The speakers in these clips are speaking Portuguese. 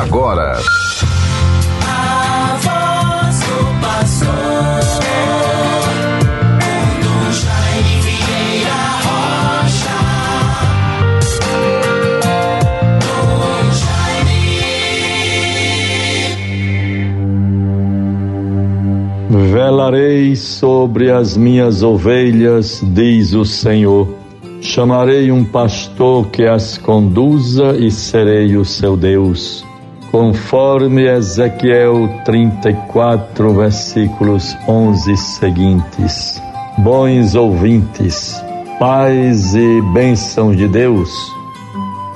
agora. Velarei sobre as minhas ovelhas, diz o Senhor. Chamarei um pastor que as conduza e serei o seu Deus conforme Ezequiel 34, versículos 11 seguintes. Bons ouvintes, paz e bênção de Deus,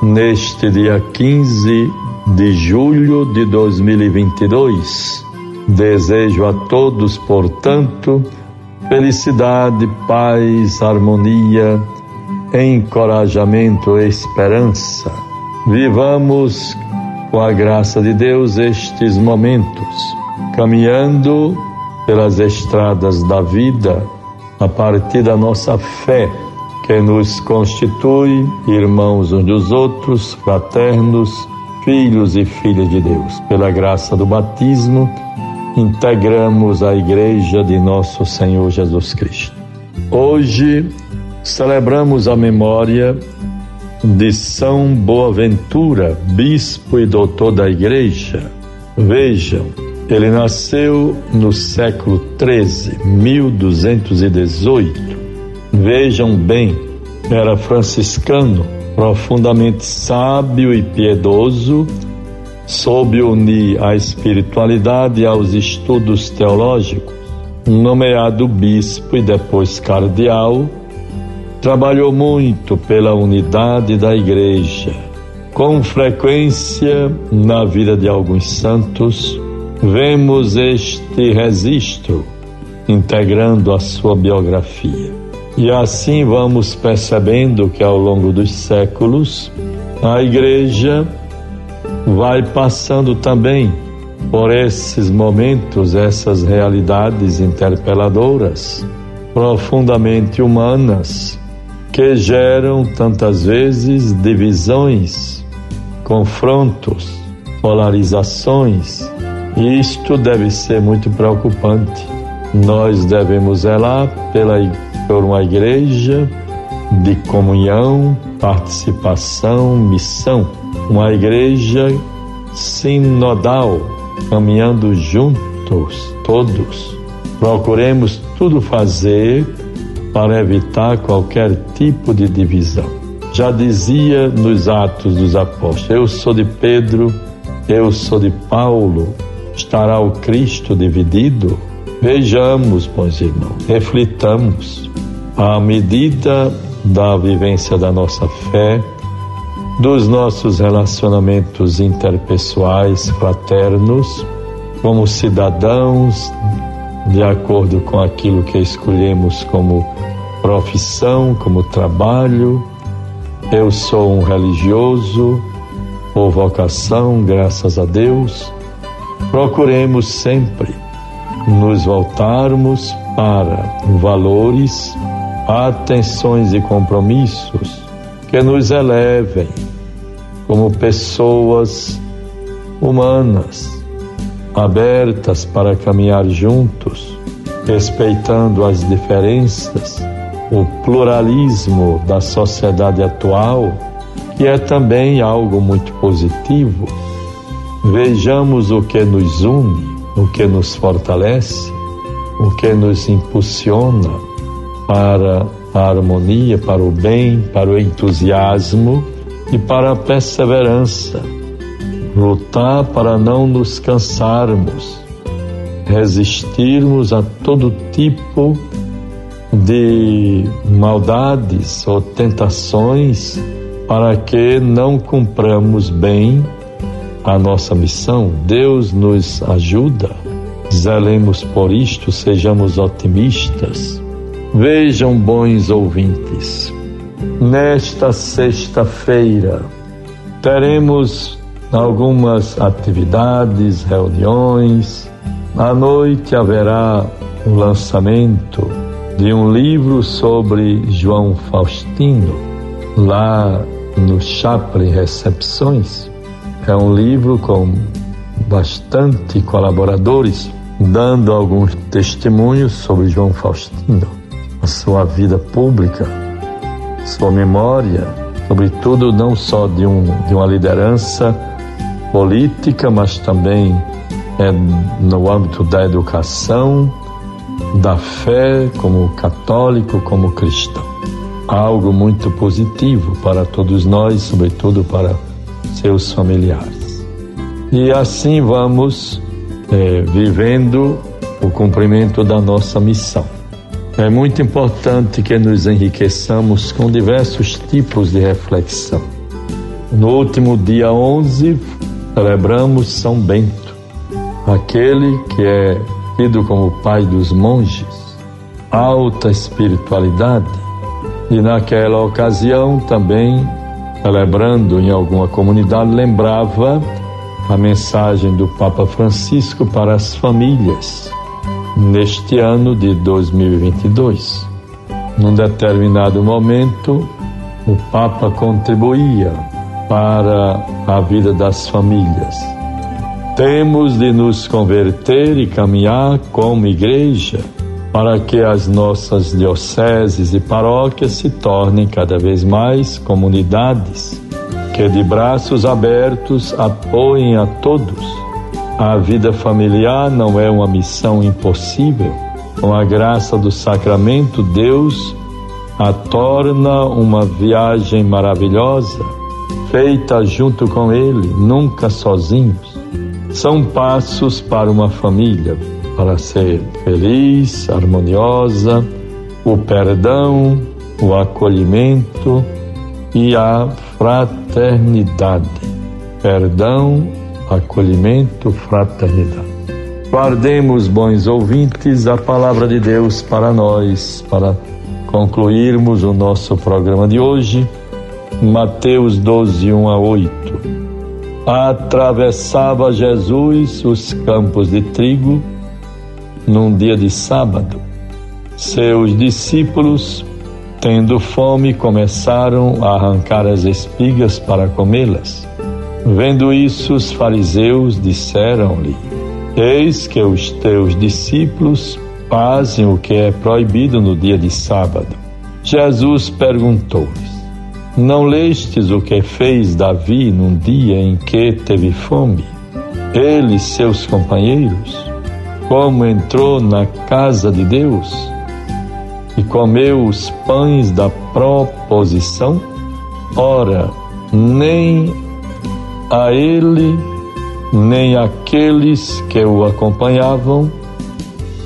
neste dia 15 de julho de 2022. Desejo a todos, portanto, felicidade, paz, harmonia, encorajamento, esperança. Vivamos com a graça de Deus, estes momentos, caminhando pelas estradas da vida, a partir da nossa fé, que nos constitui irmãos uns dos outros, fraternos, filhos e filhas de Deus. Pela graça do batismo, integramos a Igreja de nosso Senhor Jesus Cristo. Hoje celebramos a memória de São Boaventura, bispo e doutor da Igreja. Vejam, ele nasceu no século 13, 1218. Vejam bem, era franciscano, profundamente sábio e piedoso, soube unir a espiritualidade aos estudos teológicos. Nomeado bispo e depois cardeal, trabalhou muito pela unidade da Igreja. Com frequência, na vida de alguns santos, vemos este registro integrando a sua biografia. E assim vamos percebendo que ao longo dos séculos, a Igreja vai passando também por esses momentos, essas realidades interpeladoras, profundamente humanas, que geram tantas vezes divisões, confrontos, polarizações, e isto deve ser muito preocupante. Nós devemos zelar pela, por uma igreja de comunhão, participação, missão, uma igreja sinodal, caminhando juntos, todos. Procuremos tudo fazer para evitar qualquer tipo de divisão. Já dizia nos Atos dos Apóstolos: Eu sou de Pedro, eu sou de Paulo, estará o Cristo dividido? Vejamos, bons irmãos, reflitamos à medida da vivência da nossa fé, dos nossos relacionamentos interpessoais fraternos, como cidadãos, de acordo com aquilo que escolhemos como profissão, como trabalho. Eu sou um religioso por vocação, graças a Deus. Procuremos sempre nos voltarmos para valores, atenções e compromissos que nos elevem como pessoas humanas, abertas para caminhar juntos, respeitando as diferenças o pluralismo da sociedade atual, que é também algo muito positivo. Vejamos o que nos une, o que nos fortalece, o que nos impulsiona para a harmonia, para o bem, para o entusiasmo e para a perseverança. Lutar para não nos cansarmos, resistirmos a todo tipo de de maldades ou tentações para que não cumpramos bem a nossa missão. Deus nos ajuda, zelemos por isto, sejamos otimistas. Vejam, bons ouvintes, nesta sexta-feira teremos algumas atividades, reuniões. À noite haverá o lançamento de um livro sobre João Faustino, lá no Chaplin Recepções. É um livro com bastante colaboradores, dando alguns testemunhos sobre João Faustino, a sua vida pública, sua memória, sobretudo não só de, um, de uma liderança política, mas também é, no âmbito da educação, da fé, como católico, como cristão. Algo muito positivo para todos nós, sobretudo para seus familiares. E assim vamos é, vivendo o cumprimento da nossa missão. É muito importante que nos enriqueçamos com diversos tipos de reflexão. No último dia 11, celebramos São Bento, aquele que é tido como pai dos monges, alta espiritualidade, e naquela ocasião também, celebrando em alguma comunidade, lembrava a mensagem do Papa Francisco para as famílias neste ano de 2022. Num determinado momento, o Papa contribuía para a vida das famílias. Temos de nos converter e caminhar como igreja para que as nossas dioceses e paróquias se tornem cada vez mais comunidades que de braços abertos apoiem a todos a vida familiar não é uma missão impossível. Com a graça do sacramento, Deus a torna uma viagem maravilhosa, feita junto com Ele, nunca sozinhos. São passos para uma família, para ser feliz, harmoniosa, o perdão, o acolhimento e a fraternidade. Perdão, acolhimento, fraternidade. Guardemos, bons ouvintes, a palavra de Deus para nós, para concluirmos o nosso programa de hoje. Mateus 12, 1 a 8. Atravessava Jesus os campos de trigo num dia de sábado. Seus discípulos, tendo fome, começaram a arrancar as espigas para comê-las. Vendo isso, os fariseus disseram-lhe: Eis que os teus discípulos fazem o que é proibido no dia de sábado. Jesus perguntou-lhes: Não lestes o que fez Davi num dia em que teve fome? Ele e seus companheiros, como entrou na casa de Deus e comeu os pães da proposição? Ora, nem a ele nem aqueles que o acompanhavam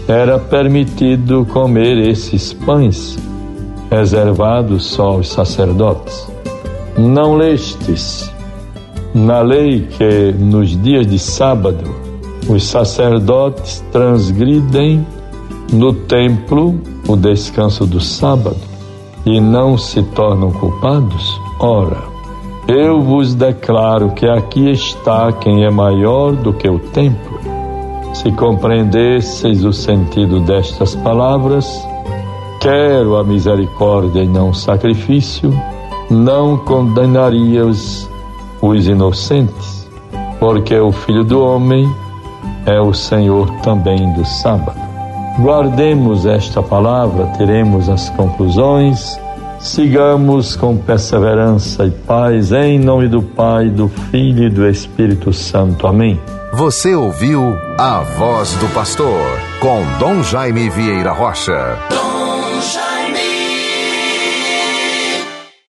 era permitido comer esses pães, reservados só aos sacerdotes. Não lestes na lei que nos dias de sábado os sacerdotes transgridem no templo o descanso do sábado e não se tornam culpados? Ora, eu vos declaro que aqui está quem é maior do que o templo. Se compreendesseis o sentido destas palavras, quero a misericórdia e não o sacrifício, não condenarias os inocentes, porque o Filho do Homem é o Senhor também do sábado. Guardemos esta palavra, teremos as conclusões Sigamos com perseverança e paz em nome do Pai, do Filho e do Espírito Santo. Amém. Você ouviu a voz do pastor com Dom Jaime Vieira Rocha.